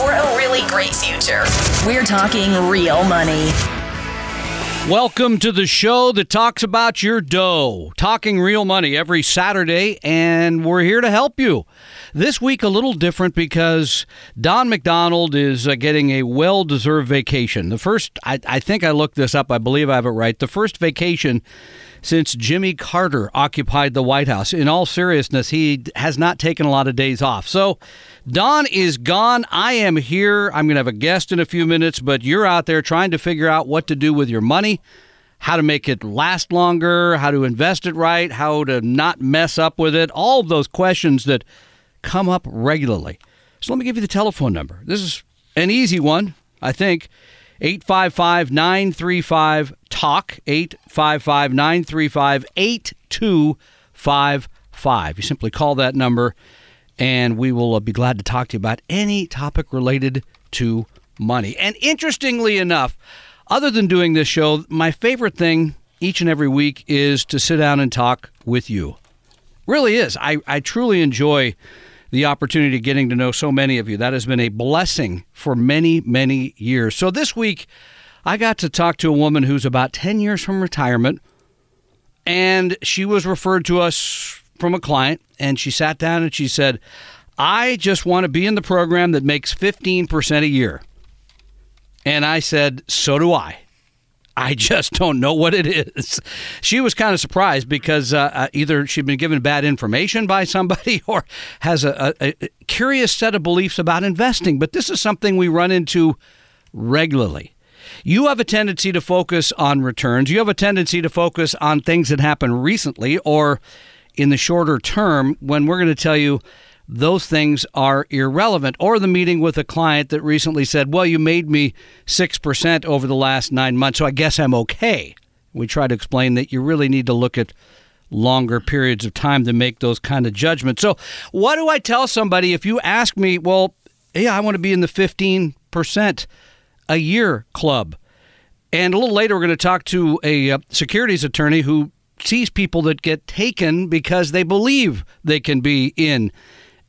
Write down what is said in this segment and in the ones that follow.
For a really great future. We're talking real money. Welcome to the show that talks about your dough. Talking real money every Saturday, and we're here to help you. This week, a little different because Don McDonald is uh, getting a well deserved vacation. The first, I, I think I looked this up, I believe I have it right. The first vacation since Jimmy Carter occupied the White House. In all seriousness, he has not taken a lot of days off. So, Don is gone. I am here. I'm going to have a guest in a few minutes, but you're out there trying to figure out what to do with your money, how to make it last longer, how to invest it right, how to not mess up with it, all of those questions that come up regularly. So, let me give you the telephone number. This is an easy one, I think. 855 935 TALK, 855 935 8255. You simply call that number and we will uh, be glad to talk to you about any topic related to money. And interestingly enough, other than doing this show, my favorite thing each and every week is to sit down and talk with you. Really is. I, I truly enjoy the opportunity of getting to know so many of you. That has been a blessing for many, many years. So this week, I got to talk to a woman who's about 10 years from retirement, and she was referred to us from a client, and she sat down and she said, I just want to be in the program that makes 15% a year. And I said, So do I. I just don't know what it is. She was kind of surprised because uh, uh, either she'd been given bad information by somebody or has a, a, a curious set of beliefs about investing. But this is something we run into regularly. You have a tendency to focus on returns. You have a tendency to focus on things that happened recently or in the shorter term when we're going to tell you those things are irrelevant. Or the meeting with a client that recently said, Well, you made me 6% over the last nine months, so I guess I'm okay. We try to explain that you really need to look at longer periods of time to make those kind of judgments. So, what do I tell somebody if you ask me, Well, yeah, I want to be in the 15% a year club? And a little later, we're going to talk to a uh, securities attorney who sees people that get taken because they believe they can be in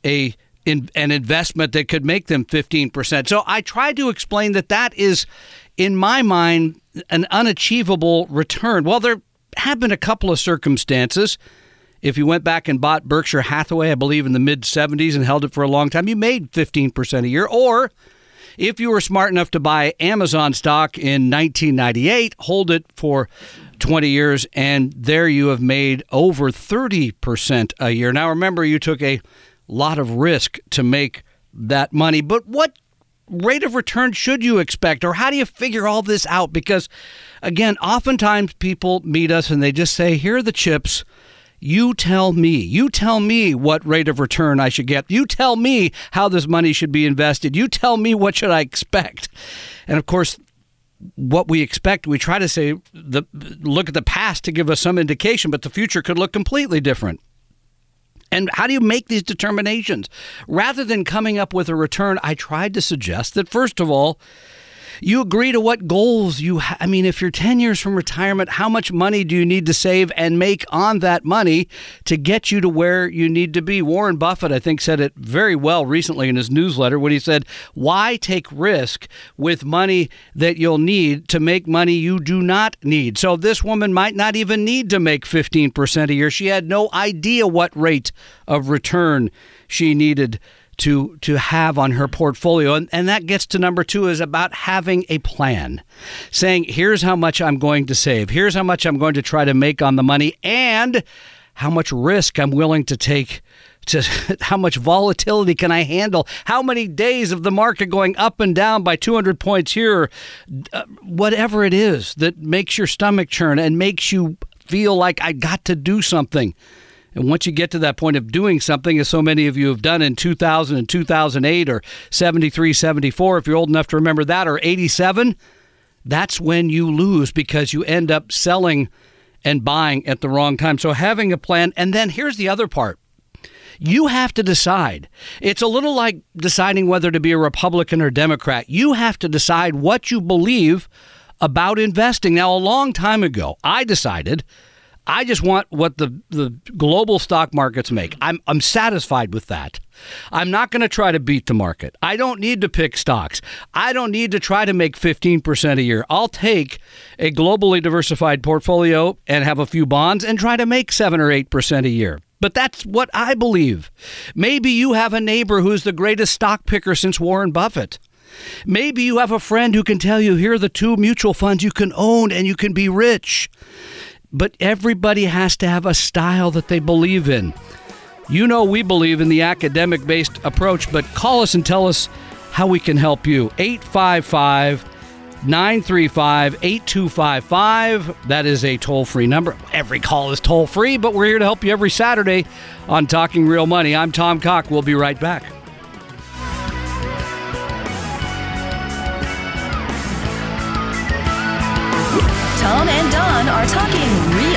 a in an investment that could make them 15%. So I tried to explain that that is in my mind an unachievable return. Well, there have been a couple of circumstances. If you went back and bought Berkshire Hathaway, I believe in the mid 70s and held it for a long time, you made 15% a year or if you were smart enough to buy Amazon stock in 1998, hold it for 20 years, and there you have made over 30% a year. Now, remember, you took a lot of risk to make that money, but what rate of return should you expect, or how do you figure all this out? Because, again, oftentimes people meet us and they just say, Here are the chips. You tell me. You tell me what rate of return I should get. You tell me how this money should be invested. You tell me what should I expect. And of course, what we expect, we try to say the look at the past to give us some indication, but the future could look completely different. And how do you make these determinations? Rather than coming up with a return, I tried to suggest that first of all, you agree to what goals you ha- I mean, if you're 10 years from retirement, how much money do you need to save and make on that money to get you to where you need to be? Warren Buffett, I think, said it very well recently in his newsletter when he said, Why take risk with money that you'll need to make money you do not need? So this woman might not even need to make 15% a year. She had no idea what rate of return she needed to to have on her portfolio. And, and that gets to number two is about having a plan saying here's how much i'm going to save. Here's how much i'm going to try to make on the money and how much risk i'm willing to take to how much volatility can i handle? How many days of the market going up and down by 200 points here? Uh, whatever it is that makes your stomach churn and makes you feel like i got to do something And once you get to that point of doing something, as so many of you have done in 2000 and 2008 or 73, 74, if you're old enough to remember that, or 87, that's when you lose because you end up selling and buying at the wrong time. So having a plan. And then here's the other part you have to decide. It's a little like deciding whether to be a Republican or Democrat. You have to decide what you believe about investing. Now, a long time ago, I decided I just want what the, the global stock markets make. I'm, I'm satisfied with that. I'm not going to try to beat the market. I don't need to pick stocks. I don't need to try to make 15% a year. I'll take a globally diversified portfolio and have a few bonds and try to make 7 or 8% a year. But that's what I believe. Maybe you have a neighbor who's the greatest stock picker since Warren Buffett. Maybe you have a friend who can tell you here are the two mutual funds you can own and you can be rich. But everybody has to have a style that they believe in. You know, we believe in the academic based approach, but call us and tell us how we can help you. 855 935 8255. That is a toll free number. Every call is toll free, but we're here to help you every Saturday on Talking Real Money. I'm Tom Cock. We'll be right back. Tom and Don are talking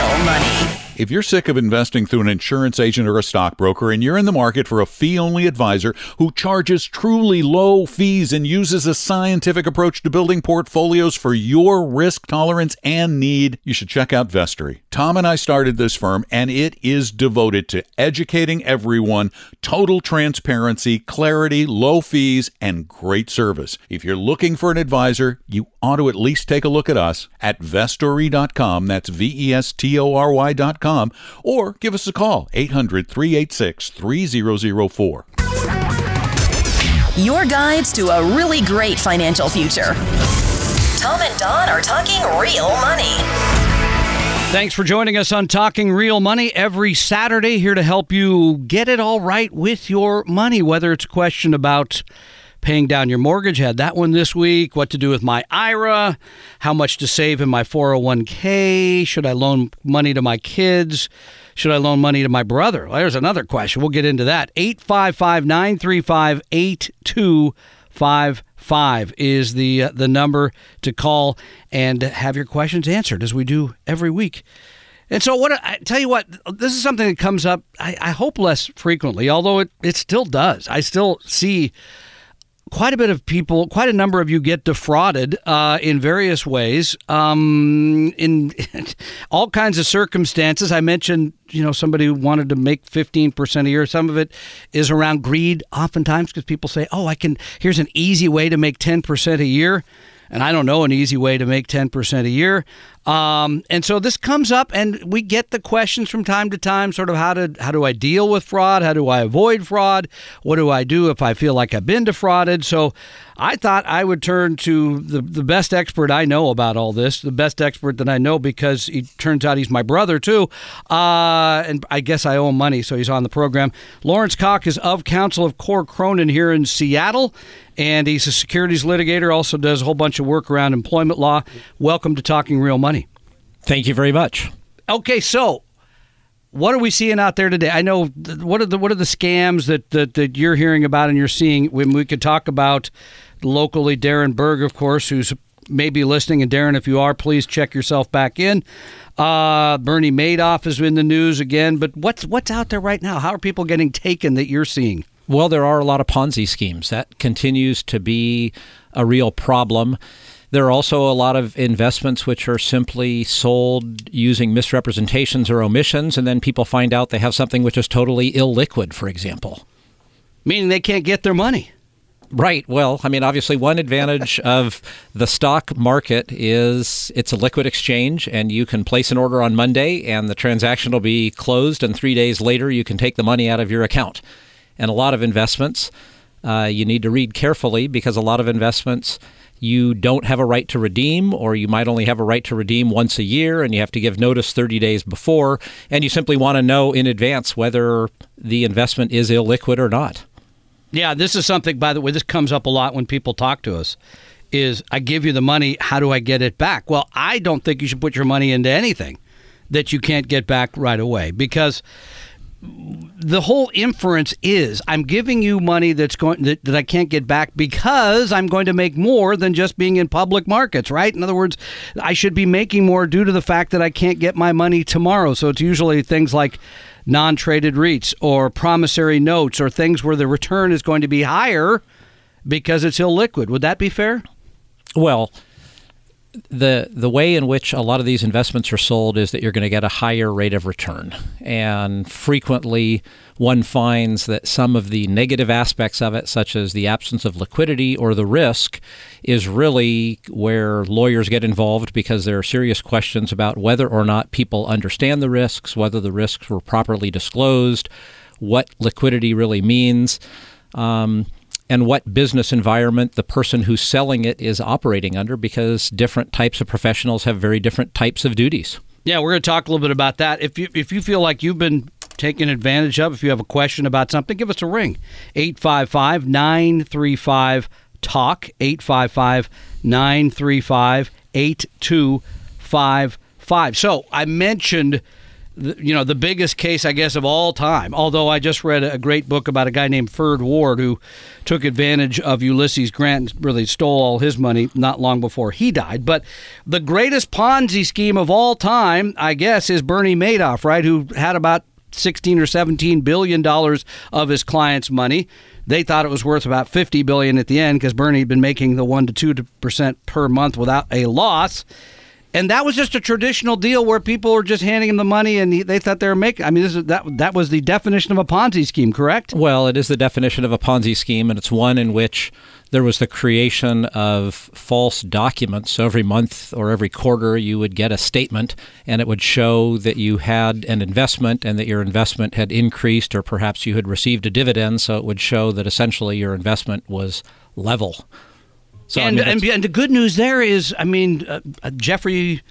real money. If you're sick of investing through an insurance agent or a stockbroker and you're in the market for a fee only advisor who charges truly low fees and uses a scientific approach to building portfolios for your risk tolerance and need, you should check out Vestory. Tom and I started this firm and it is devoted to educating everyone, total transparency, clarity, low fees, and great service. If you're looking for an advisor, you ought to at least take a look at us at vestory.com. That's V E S T O R Y.com or give us a call 800 386 3004. Your guides to a really great financial future. Tom and Don are talking real money. Thanks for joining us on Talking Real Money every Saturday, here to help you get it all right with your money, whether it's a question about paying down your mortgage. Had that one this week. What to do with my IRA? How much to save in my 401k? Should I loan money to my kids? Should I loan money to my brother? Well, there's another question. We'll get into that. 855 935 8255 is the, uh, the number to call and have your questions answered as we do every week. And so, what I tell you what, this is something that comes up, I, I hope less frequently, although it, it still does. I still see quite a bit of people, quite a number of you get defrauded uh, in various ways, um, in all kinds of circumstances. I mentioned, you know, somebody who wanted to make 15% a year. Some of it is around greed, oftentimes, because people say, oh, I can, here's an easy way to make 10% a year. And I don't know an easy way to make 10% a year. Um, and so this comes up, and we get the questions from time to time, sort of how to how do I deal with fraud? How do I avoid fraud? What do I do if I feel like I've been defrauded? So I thought I would turn to the the best expert I know about all this, the best expert that I know because he turns out he's my brother too, uh, and I guess I owe him money, so he's on the program. Lawrence Cock is of Counsel of Corr Cronin here in Seattle, and he's a securities litigator. Also does a whole bunch of work around employment law. Welcome to Talking Real Money. Thank you very much. Okay, so what are we seeing out there today? I know what are the what are the scams that that, that you're hearing about and you're seeing. When we could talk about locally, Darren Berg, of course, who's maybe listening. And Darren, if you are, please check yourself back in. Uh, Bernie Madoff is in the news again. But what's what's out there right now? How are people getting taken that you're seeing? Well, there are a lot of Ponzi schemes. That continues to be a real problem. There are also a lot of investments which are simply sold using misrepresentations or omissions, and then people find out they have something which is totally illiquid, for example. Meaning they can't get their money. Right. Well, I mean, obviously, one advantage of the stock market is it's a liquid exchange, and you can place an order on Monday, and the transaction will be closed, and three days later, you can take the money out of your account. And a lot of investments, uh, you need to read carefully because a lot of investments you don't have a right to redeem, or you might only have a right to redeem once a year, and you have to give notice 30 days before, and you simply want to know in advance whether the investment is illiquid or not. Yeah, this is something, by the way, this comes up a lot when people talk to us. Is I give you the money, how do I get it back? Well, I don't think you should put your money into anything that you can't get back right away because the whole inference is I'm giving you money that's going that, that I can't get back because I'm going to make more than just being in public markets, right? In other words, I should be making more due to the fact that I can't get my money tomorrow. So it's usually things like non-traded REITs or promissory notes or things where the return is going to be higher because it's illiquid. Would that be fair? Well, the the way in which a lot of these investments are sold is that you're going to get a higher rate of return. And frequently one finds that some of the negative aspects of it such as the absence of liquidity or the risk is really where lawyers get involved because there are serious questions about whether or not people understand the risks whether the risks were properly disclosed what liquidity really means. Um, and what business environment the person who's selling it is operating under because different types of professionals have very different types of duties. Yeah, we're going to talk a little bit about that. If you if you feel like you've been taken advantage of, if you have a question about something, give us a ring. 855 935 talk 855 935 8255. So, I mentioned you know the biggest case I guess of all time. Although I just read a great book about a guy named Ferd Ward who took advantage of Ulysses Grant and really stole all his money not long before he died. But the greatest Ponzi scheme of all time, I guess, is Bernie Madoff, right? Who had about 16 or 17 billion dollars of his clients' money. They thought it was worth about 50 billion at the end because Bernie had been making the 1 to 2% per month without a loss. And that was just a traditional deal where people were just handing him the money and he, they thought they were making. I mean, is, that that was the definition of a Ponzi scheme, correct? Well, it is the definition of a Ponzi scheme, and it's one in which there was the creation of false documents. So every month or every quarter, you would get a statement, and it would show that you had an investment and that your investment had increased, or perhaps you had received a dividend. So it would show that essentially your investment was level. So, and, I mean, and, and the good news there is, I mean, uh, uh Jeffrey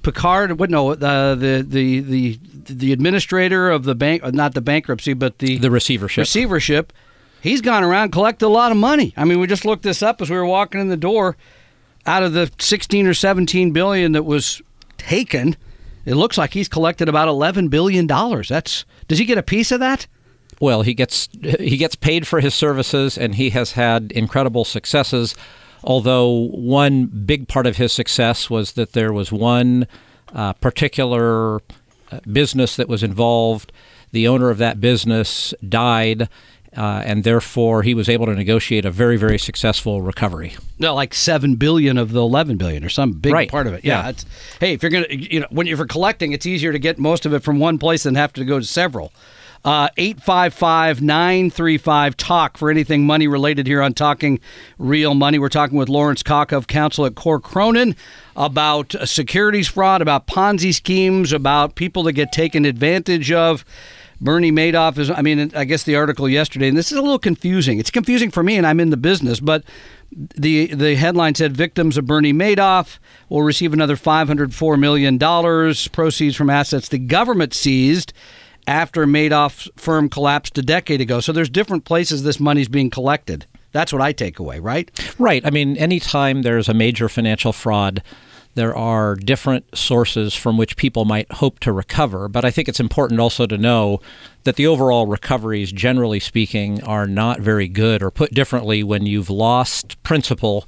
Picard, what no, uh, the the the the administrator of the bank, uh, not the bankruptcy, but the the receivership. Receivership. He's gone around collected a lot of money. I mean, we just looked this up as we were walking in the door. Out of the 16 or 17 billion that was taken, it looks like he's collected about 11 billion dollars. That's does he get a piece of that? Well, he gets he gets paid for his services, and he has had incredible successes although one big part of his success was that there was one uh, particular uh, business that was involved. The owner of that business died. Uh, and therefore, he was able to negotiate a very, very successful recovery. No, like seven billion of the eleven billion, or some big right. part of it. Yeah. yeah. hey, if you're gonna, you know, when you're collecting, it's easier to get most of it from one place than have to go to several. Uh, 855 935 TALK for anything money related here on Talking Real Money. We're talking with Lawrence Cock of counsel at Corr Cronin about securities fraud, about Ponzi schemes, about people that get taken advantage of. Bernie Madoff is, I mean, I guess the article yesterday, and this is a little confusing. It's confusing for me, and I'm in the business, but the the headline said victims of Bernie Madoff will receive another 504 million dollars proceeds from assets the government seized after Madoff's firm collapsed a decade ago. So there's different places this money's being collected. That's what I take away, right? Right. I mean, anytime there's a major financial fraud, there are different sources from which people might hope to recover. But I think it's important also to know that the overall recoveries, generally speaking, are not very good. Or put differently, when you've lost principal,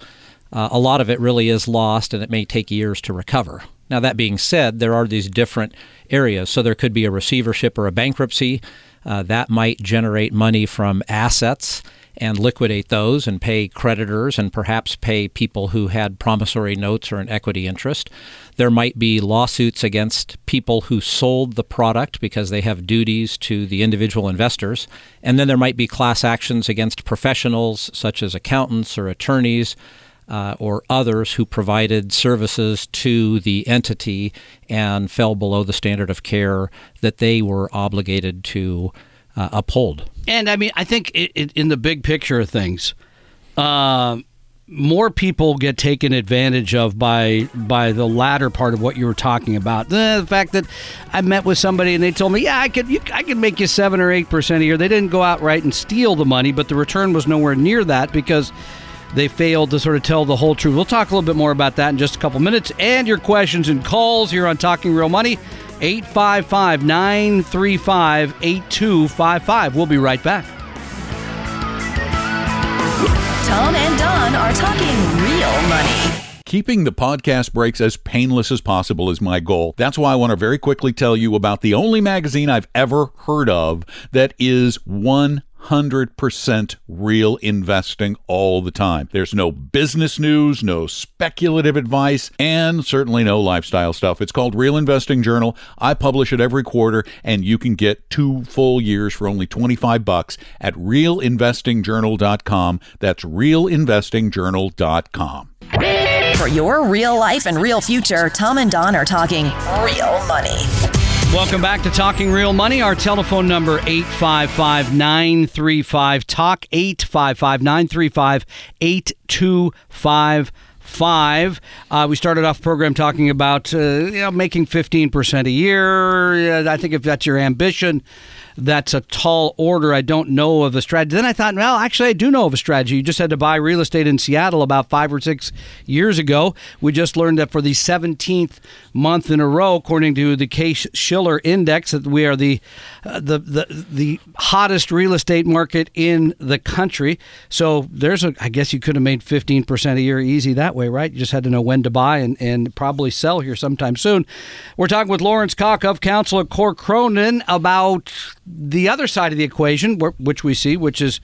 uh, a lot of it really is lost and it may take years to recover. Now, that being said, there are these different areas. So there could be a receivership or a bankruptcy. Uh, that might generate money from assets and liquidate those and pay creditors and perhaps pay people who had promissory notes or an equity interest. There might be lawsuits against people who sold the product because they have duties to the individual investors. And then there might be class actions against professionals such as accountants or attorneys uh, or others who provided services to the entity and fell below the standard of care that they were obligated to uh, uphold. And I mean, I think it, it, in the big picture of things, uh, more people get taken advantage of by by the latter part of what you were talking about. The, fact that I met with somebody and they told me, "Yeah, I could you, I could make you seven or eight percent a year." They didn't go outright and steal the money, but the return was nowhere near that because they failed to sort of tell the whole truth. We'll talk a little bit more about that in just a couple minutes and your questions and calls here on Talking Real Money. 855 935 8255. We'll be right back. Tom and Don are talking real money. Keeping the podcast breaks as painless as possible is my goal. That's why I want to very quickly tell you about the only magazine I've ever heard of that is 100% real investing all the time. There's no business news, no speculative advice, and certainly no lifestyle stuff. It's called Real Investing Journal. I publish it every quarter, and you can get two full years for only 25 bucks at realinvestingjournal.com. That's realinvestingjournal.com. For your real life and real future, Tom and Don are talking real money. Welcome back to Talking Real Money. Our telephone number 855-935 talk 855-935-8255. Uh, we started off program talking about uh, you know making 15% a year. I think if that's your ambition, that's a tall order. I don't know of a strategy. Then I thought, well, actually, I do know of a strategy. You just had to buy real estate in Seattle about five or six years ago. We just learned that for the 17th month in a row, according to the Case Shiller Index, that we are the uh, the, the the hottest real estate market in the country. So there's a, I guess you could have made 15% a year easy that way, right? You just had to know when to buy and, and probably sell here sometime soon. We're talking with Lawrence Cock of Counsel at Corr Cronin about the other side of the equation, which we see, which is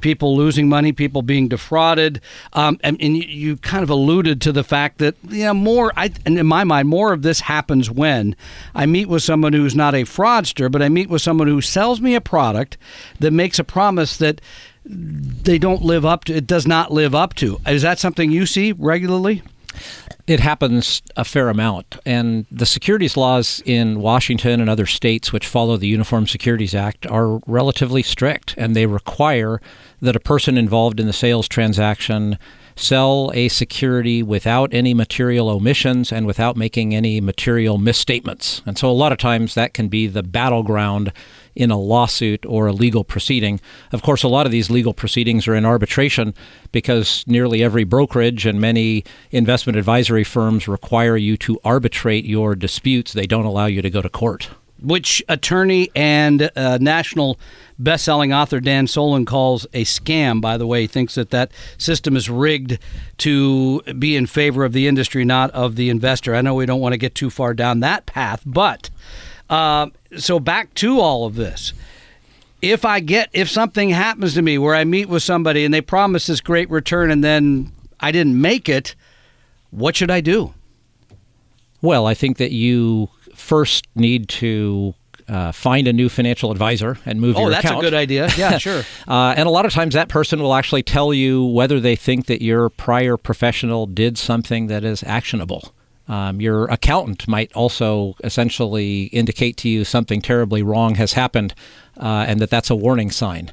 people losing money, people being defrauded, um, and, and you, you, kind of alluded to the fact that you know more. I, and in my mind, more of this happens when I meet with someone who's not a fraudster, but I meet with someone who sells me a product that makes a promise that they don't live up to. It does not live up to. Is that something you see regularly? It happens a fair amount. And the securities laws in Washington and other states which follow the Uniform Securities Act are relatively strict, and they require that a person involved in the sales transaction sell a security without any material omissions and without making any material misstatements. And so a lot of times that can be the battleground in a lawsuit or a legal proceeding. Of course, a lot of these legal proceedings are in arbitration because nearly every brokerage and many investment advisory firms require you to arbitrate your disputes. They don't allow you to go to court. Which attorney and uh, national best-selling author Dan Solin calls a scam. By the way, he thinks that that system is rigged to be in favor of the industry, not of the investor. I know we don't want to get too far down that path, but uh, so back to all of this. If I get if something happens to me where I meet with somebody and they promise this great return and then I didn't make it, what should I do? Well, I think that you first need to uh, find a new financial advisor and move oh, your account. Oh, that's a good idea. Yeah, sure. uh, and a lot of times that person will actually tell you whether they think that your prior professional did something that is actionable. Um, your accountant might also essentially indicate to you something terribly wrong has happened uh, and that that's a warning sign.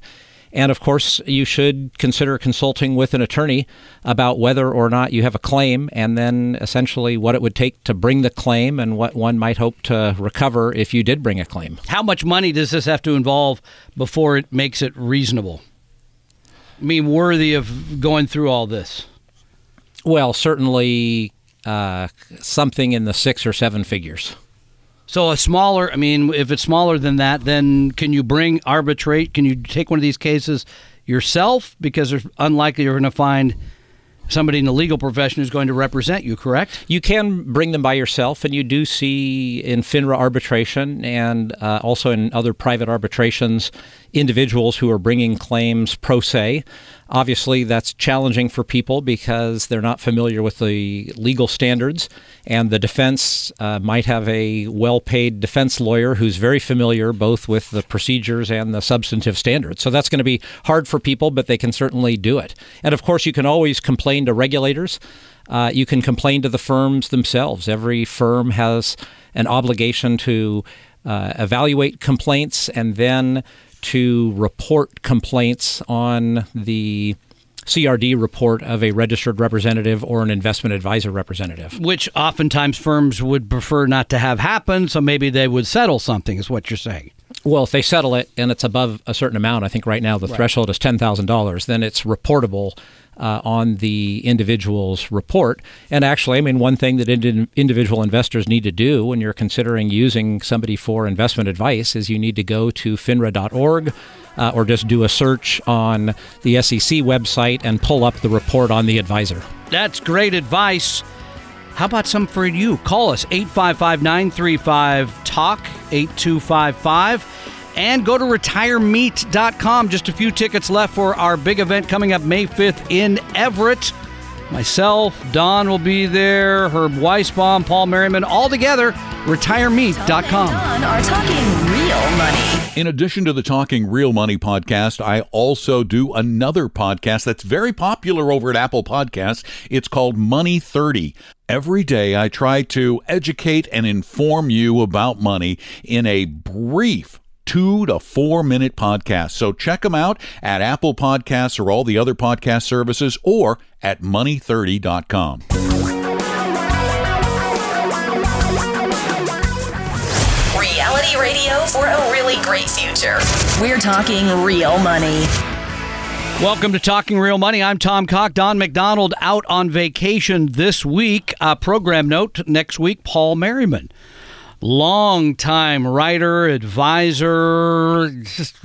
And of course, you should consider consulting with an attorney about whether or not you have a claim, and then essentially what it would take to bring the claim and what one might hope to recover if you did bring a claim. How much money does this have to involve before it makes it reasonable? I mean, worthy of going through all this? Well, certainly uh, something in the six or seven figures. So a smaller, I mean, if it's smaller than that, then can you bring arbitrate? Can you take one of these cases yourself? Because it's unlikely you're going to find somebody in the legal profession who's going to represent you, correct? You can bring them by yourself, and you do see in FINRA arbitration and uh, also in other private arbitrations individuals who are bringing claims pro se. Obviously, that's challenging for people because they're not familiar with the legal standards, and the defense uh, might have a well paid defense lawyer who's very familiar both with the procedures and the substantive standards. So that's going to be hard for people, but they can certainly do it. And of course, you can always complain to regulators. Uh, you can complain to the firms themselves. Every firm has an obligation to uh, evaluate complaints and then to report complaints on the CRD report of a registered representative or an investment advisor representative. Which oftentimes firms would prefer not to have happen, so maybe they would settle something, is what you're saying. Well, if they settle it and it's above a certain amount, I think right now the right. threshold is ten thousand dollars. Then it's reportable uh, on the individual's report. And actually, I mean, one thing that ind- individual investors need to do when you're considering using somebody for investment advice is you need to go to finra.org. Uh, or just do a search on the SEC website and pull up the report on the advisor. That's great advice. How about some for you? Call us 855 935 TALK 8255 and go to retiremeet.com. Just a few tickets left for our big event coming up May 5th in Everett. Myself, Don will be there, Herb Weisbaum, Paul Merriman, all together, retiremeet.com. Don are talking real money. In addition to the Talking Real Money podcast, I also do another podcast that's very popular over at Apple Podcasts. It's called Money 30. Every day, I try to educate and inform you about money in a brief two to four minute podcasts. So check them out at Apple Podcasts or all the other podcast services or at money30.com. Reality radio for a really great future. We're talking real money. Welcome to Talking Real Money. I'm Tom Cock. Don McDonald out on vacation this week. Uh, program note next week, Paul Merriman long-time writer, advisor, just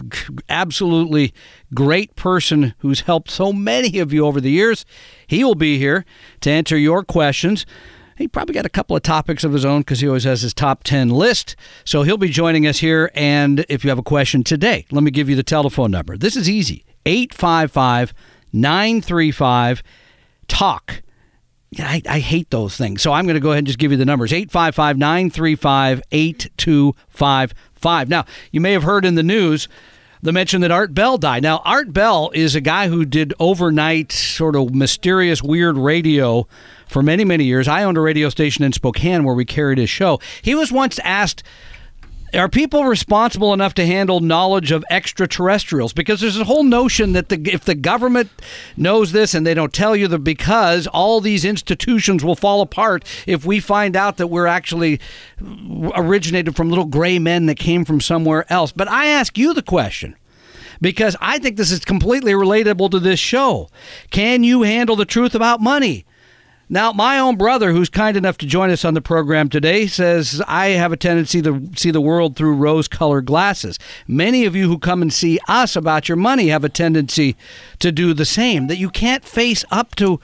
absolutely great person who's helped so many of you over the years. He will be here to answer your questions. He probably got a couple of topics of his own because he always has his top 10 list. So he'll be joining us here. And if you have a question today, let me give you the telephone number. This is easy 855 935 TALK. I, I hate those things. So I'm going to go ahead and just give you the numbers 855 935 8255. Now, you may have heard in the news the mention that Art Bell died. Now, Art Bell is a guy who did overnight, sort of mysterious, weird radio for many, many years. I owned a radio station in Spokane where we carried his show. He was once asked are people responsible enough to handle knowledge of extraterrestrials? Because there's a whole notion that the, if the government knows this and they don't tell you that because all these institutions will fall apart if we find out that we're actually originated from little gray men that came from somewhere else. But I ask you the question because I think this is completely relatable to this show. Can you handle the truth about money? Now, my own brother, who's kind enough to join us on the program today, says I have a tendency to see the world through rose colored glasses. Many of you who come and see us about your money have a tendency to do the same, that you can't face up to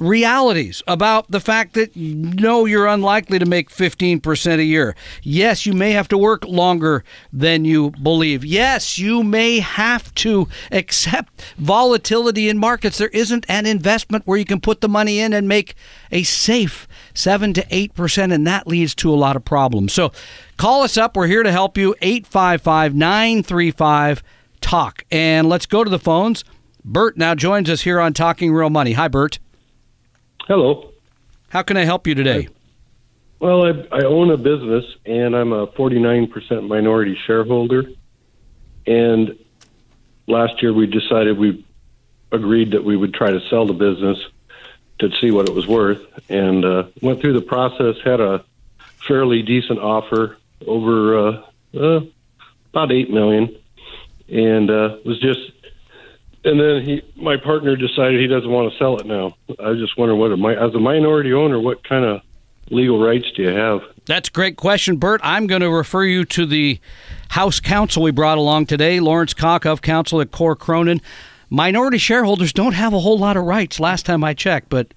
realities about the fact that no, you're unlikely to make 15% a year. Yes, you may have to work longer than you believe. Yes, you may have to accept volatility in markets. There isn't an investment where you can put the money in and make a safe 7 to 8%, and that leads to a lot of problems. So call us up. We're here to help you. 855 935 TALK. And let's go to the phones. Bert now joins us here on Talking Real Money. Hi, Bert. Hello. How can I help you today? Well, I, I own a business and I'm a 49% minority shareholder. And last year we decided we agreed that we would try to sell the business to see what it was worth and uh, went through the process, had a fairly decent offer over uh, uh, about 8 million and uh, was just and then he, my partner decided he doesn't want to sell it now. I just wonder what, as a minority owner, what kind of legal rights do you have? That's a great question, Bert. I'm going to refer you to the House counsel we brought along today, Lawrence Cock of counsel at Corr Cronin. Minority shareholders don't have a whole lot of rights. Last time I checked, but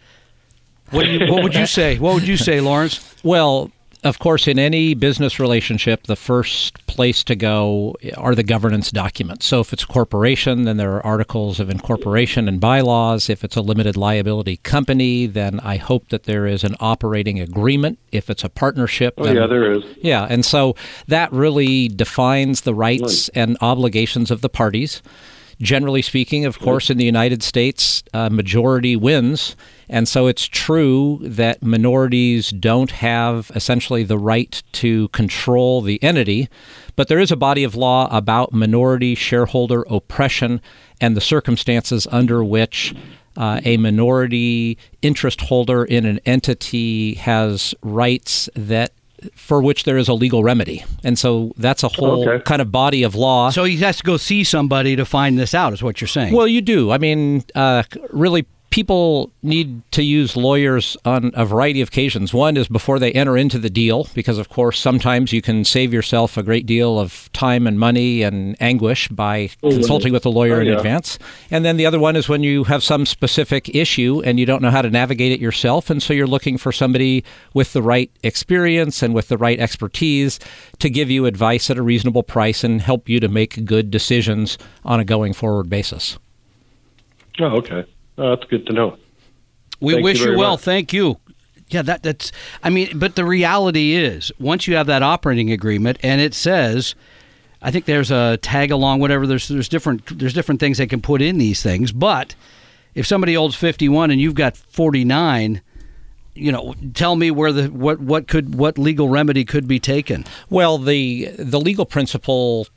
what, you, what would you say? What would you say, Lawrence? Well, of course, in any business relationship, the first place to go are the governance documents. So, if it's a corporation, then there are articles of incorporation and bylaws. If it's a limited liability company, then I hope that there is an operating agreement. If it's a partnership, oh, then, yeah, there is. Yeah, and so that really defines the rights and obligations of the parties. Generally speaking, of course, in the United States, uh, majority wins. And so it's true that minorities don't have essentially the right to control the entity, but there is a body of law about minority shareholder oppression and the circumstances under which uh, a minority interest holder in an entity has rights that for which there is a legal remedy. And so that's a whole Okay. kind of body of law. So he has to go see somebody to find this out, is what you're saying. Well, you do. I mean, uh, really, people need to use lawyers on a variety of occasions. One is before they enter into the deal, because, of course, sometimes you can save yourself a great deal of time and money and anguish by oh, consulting with a lawyer Oh, in yeah. advance. And then the other one is when you have some specific issue and you don't know how to navigate it yourself. And so you're looking for somebody with the right experience and with the right expertise to give you advice at a reasonable price and help you to make good decisions on a going forward basis. Oh, okay. Oh, that's good to know. We Thank wish you, very well. much. Thank you. Yeah, that that's. I mean, but the reality is, once you have that operating agreement, and it says, I think there's a tag along, whatever. There's there's different there's different things they can put in these things. But if somebody holds 51 and you've got 49, you know, tell me where the what what could what legal remedy could be taken. Well, the the legal principle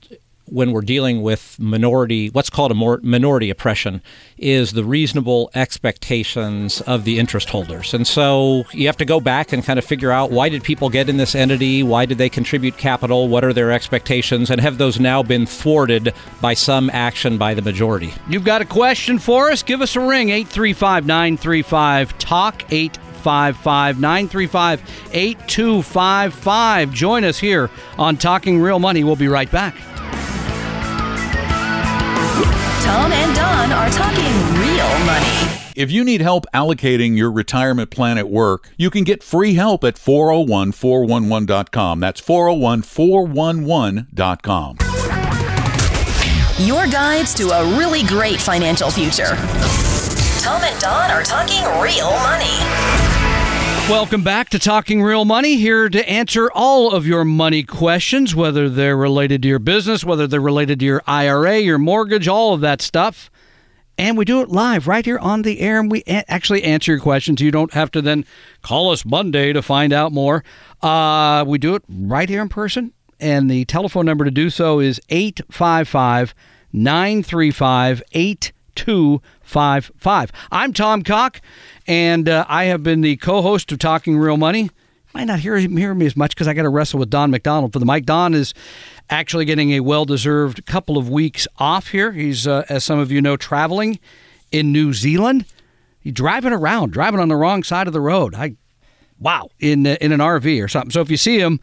when we're dealing with minority, what's called a minority oppression, is the reasonable expectations of the interest holders. And so you have to go back and kind of figure out why did people get in this entity? Why did they contribute capital? What are their expectations? And have those now been thwarted by some action by the majority? You've got a question for us? Give us a ring 835 935 Talk 855 935 8255. Join us here on Talking Real Money. We'll be right back. Tom and Don are talking real money. If you need help allocating your retirement plan at work, you can get free help at 401-411.com. That's 401-411.com. Your guides to a really great financial future. Tom and Don are talking real money. Welcome back to Talking Real Money, here to answer all of your money questions, whether they're related to your business, whether they're related to your IRA, your mortgage, all of that stuff. And we do it live right here on the air, and we a- actually answer your questions. You don't have to then call us Monday to find out more. Uh, we do it right here in person, and the telephone number to do so is 855 935 8255. I'm Tom Cock, and uh, I have been the co host of Talking Real Money. Might not hear, hear me as much because I got to wrestle with Don McDonald for the mic. Don is actually getting a well deserved couple of weeks off here. He's, uh, as some of you know, traveling in New Zealand. He's driving around, driving on the wrong side of the road. I wow in uh, in an RV or something. So if you see him,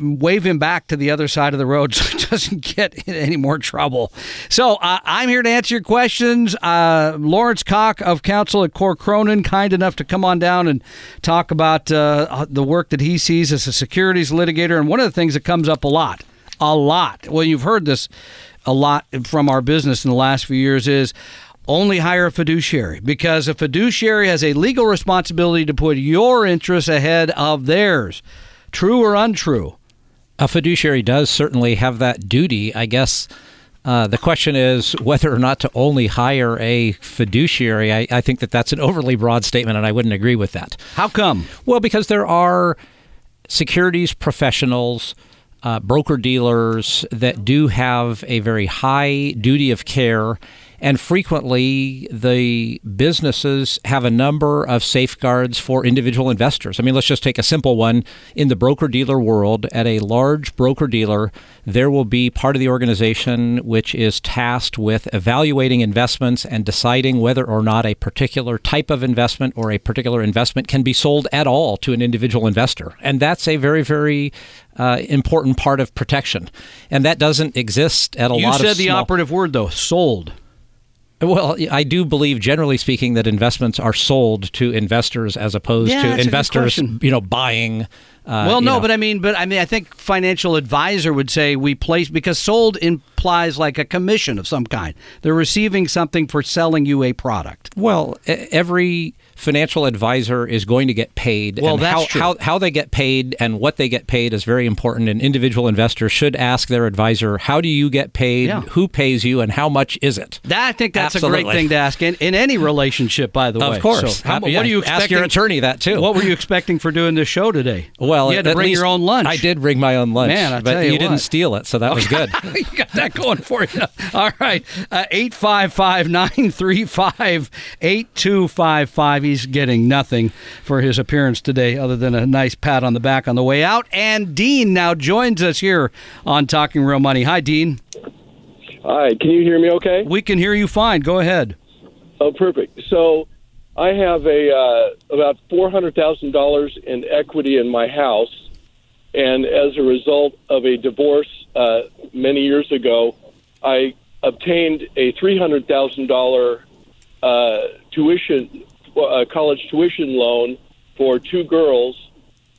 wave him back to the other side of the road so he doesn't get in any more trouble. So uh, I'm here to answer your questions. Uh, Lawrence Cock of Counsel at Corr Cronin, kind enough to come on down and talk about uh, the work that he sees as a securities litigator. And one of the things that comes up a lot, a lot. Well, you've heard this a lot from our business in the last few years is only hire a fiduciary because a fiduciary has a legal responsibility to put your interests ahead of theirs. True or untrue? A fiduciary does certainly have that duty. I guess uh, the question is whether or not to only hire a fiduciary. I, I think that that's an overly broad statement, and I wouldn't agree with that. How come? Well, because there are securities professionals, uh, broker dealers that do have a very high duty of care. And frequently, the businesses have a number of safeguards for individual investors. I mean, let's just take a simple one. In the broker dealer world, at a large broker dealer, there will be part of the organization which is tasked with evaluating investments and deciding whether or not a particular type of investment or a particular investment can be sold at all to an individual investor. And that's a very, very uh, important part of protection. And that doesn't exist at a You lot You said of the small- operative word though, sold. Well, I do believe, generally speaking, that investments are sold to investors as opposed Yeah, to that's a good investors, you know, buying. Uh, well, no, know. but I mean, but I mean, I think financial advisor would say we place because sold implies like a commission of some kind. They're receiving something for selling you a product. Well, every financial advisor is going to get paid. Well, and that's how, true. how how they get paid and what they get paid is very important. An individual investor should ask their advisor, "How do you get paid? Yeah. Who pays you, and how much is it?" That, I think that's a great thing to ask in, in any relationship, by the way. Of course. So how, yeah, what are you ask your attorney that, too. What were you expecting for doing this show today? Well, you had to bring your own lunch. I did bring my own lunch. Man, I but tell you didn't steal it, so that was good. you got that going for you. All right. Uh, 855 935 8255. He's getting nothing for his appearance today other than a nice pat on the back on the way out. And Dean now joins us here on Talking Real Money. Hi, Dean. Hi, can you hear me okay? We can hear you fine. Go ahead. Oh, perfect. So I have a uh, about four hundred thousand dollars in equity in my house, and as a result of a divorce uh, many years ago, I obtained a three hundred thousand dollar uh, tuition uh, college tuition loan for two girls,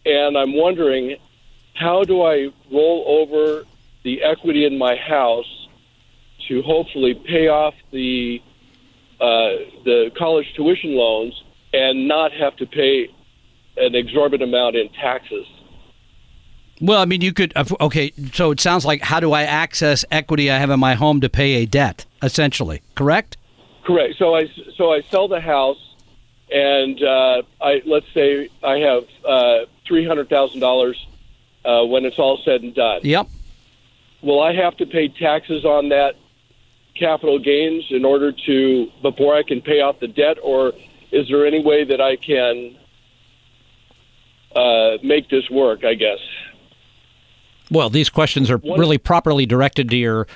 and I'm wondering how do I roll over the equity in my house to hopefully pay off the uh, the college tuition loans and not have to pay an exorbitant amount in taxes. Well, I mean, you could. uh, Okay, so it sounds like how do I access equity I have in my home to pay a debt, essentially, correct? Correct. So I so I sell the house, and uh, I let's say I have uh, three hundred thousand dollars uh, when it's all said and done. Yep. Will I have to pay taxes on that capital gains in order to before I can pay off the debt, or is there any way that I can uh, make this work? I guess. Well, these questions are really properly directed to your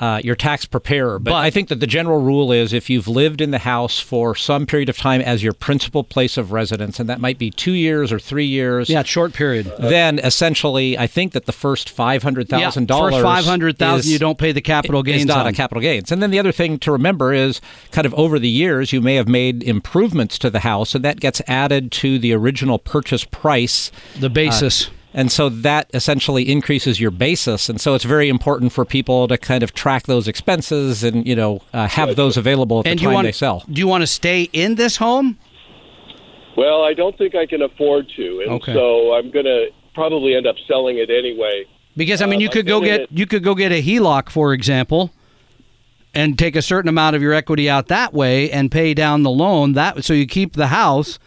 uh, your tax preparer. But, But- I think that the general rule is if you've lived in the house for some period of time as your principal place of residence, and that might be two years or three years. Yeah, short period. Then essentially, I think that the first five hundred thousand yeah, dollars, first five hundred thousand, you don't pay the capital gains Is not on. a capital gains. And then the other thing to remember is, kind of over the years, you may have made improvements to the house, and that gets added to the original purchase price. the basis. And so that essentially increases your basis. And so it's very important for people to kind of track those expenses and, you know, uh, have those available at and the you time want they sell. Do you want to stay in this home? Well, I don't think I can afford to, and Okay. so I'm going to probably end up selling it anyway. Because I mean, Um, you could I've go get it- you could go get a HELOC, for example, and take a certain amount of your equity out that way and pay down the loan. That so you keep the house.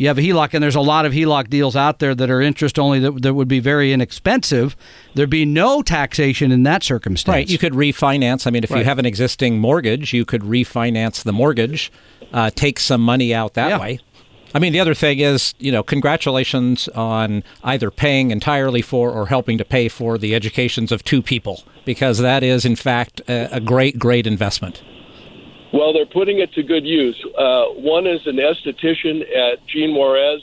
You have a HELOC, and there's a lot of HELOC deals out there that are interest only that, that would be very inexpensive. There'd be no taxation in that circumstance. Right. You could refinance. I mean, if Right. you have an existing mortgage, you could refinance the mortgage, uh, take some money out that Yeah. way. I mean, the other thing is, you know, congratulations on either paying entirely for or helping to pay for the educations of two people, because that is, in fact, a, a great, great investment. Well, they're putting it to good use. Uh, one is an esthetician at Gene Juarez,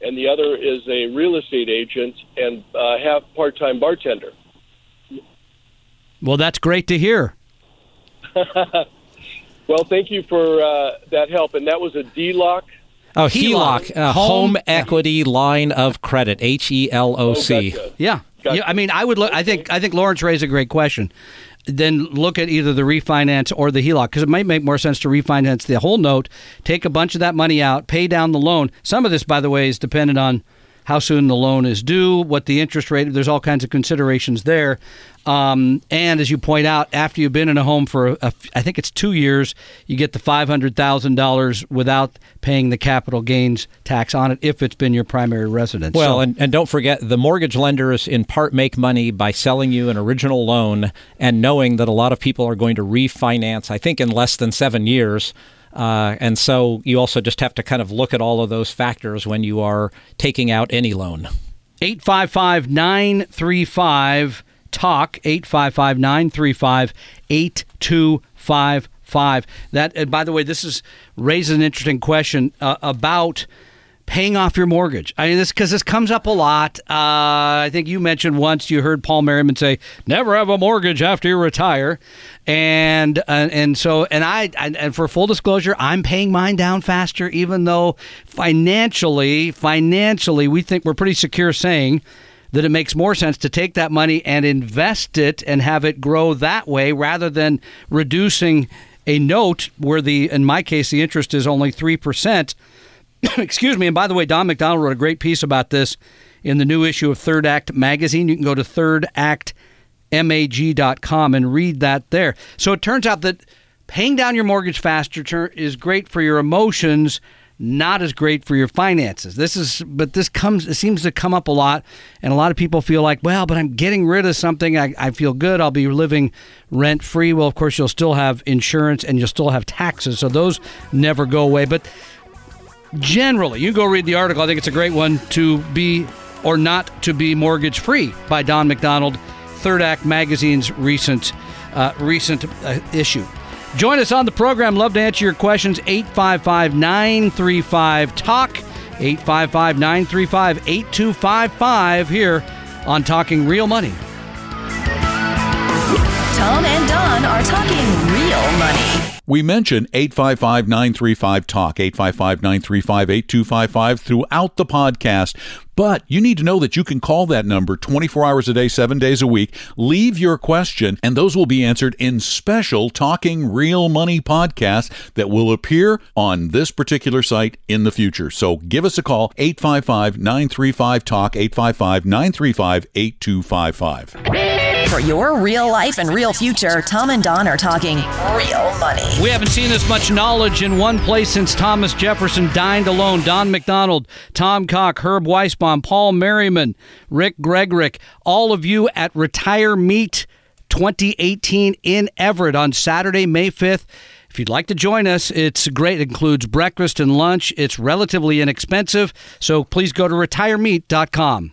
and the other is a real estate agent and uh, half part-time bartender. Well, that's great to hear. Well, thank you for uh, that help, and that was a D-lock. Oh, HELOC, HELOC, uh, home- home, equity line of credit, H E L O C. gotcha. Yeah. Gotcha. yeah. I mean, I would look. I think. I think Lawrence raised a great question. Then look at either the refinance or the HELOC because it might make more sense to refinance the whole note, take a bunch of that money out, pay down the loan. Some of this, by the way, is dependent on how soon the loan is due, what the interest rate. There's all kinds of considerations there. Um, and as you point out, after you've been in a home for, a, I think it's two years, you get the five hundred thousand dollars without paying the capital gains tax on it if it's been your primary residence. Well, So- and, and don't forget, the mortgage lenders in part make money by selling you an original loan and knowing that a lot of people are going to refinance, I think, in less than seven years. Uh, and so you also just have to kind of look at all of those factors when you are taking out any loan. 855 935 TALK, 855 935 8255. That, and by the way, this is raises an interesting question uh, about paying off your mortgage. I mean, this because this comes up a lot. Uh, I think you mentioned once you heard Paul Merriman say, "Never have a mortgage after you retire," and uh, and so and I and, and for full disclosure, I'm paying mine down faster, even though financially, financially, we think we're pretty secure saying that it makes more sense to take that money and invest it and have it grow that way rather than reducing a note where the in my case the interest is only 3% excuse me. And by the way don mcdonald wrote a great piece about this in the new issue of third act magazine. You can go to thirdactmag.com and read that there. So it turns out that paying down your mortgage faster is great for your emotions not as great for your finances. This is, but this comes, it seems to come up a lot, and a lot of people feel like, well, but I'm getting rid of something. I, I feel good. I'll be living rent free. Well, of course, you'll still have insurance and you'll still have taxes, so those never go away. But generally, you go read the article. I think it's a great one to be or not to be mortgage free by Don McDonald, Third Act Magazine's recent uh, recent uh, issue. Join us on the program. Love to answer your questions. 855 935 TALK. 855 935 8255 here on Talking Real Money. Tom and Don are talking real money. We mention 855 935 TALK, 855 935 8255 throughout the podcast. But you need to know that you can call that number 24 hours a day, seven days a week. Leave your question, and those will be answered in special Talking Real Money podcasts that will appear on this particular site in the future. So give us a call, 855 935 TALK, 855 935 8255. For your real life and real future, Tom and Don are talking real money. We haven't seen this much knowledge in one place since Thomas Jefferson dined alone. Don McDonald, Tom Cock, Herb Weisbaum, Paul Merriman, Rick Gregrick, all of you at Retire Meet 2018 in Everett on Saturday, May 5th. If you'd like to join us, it's great. It includes breakfast and lunch. It's relatively inexpensive, so please go to retiremeet.com.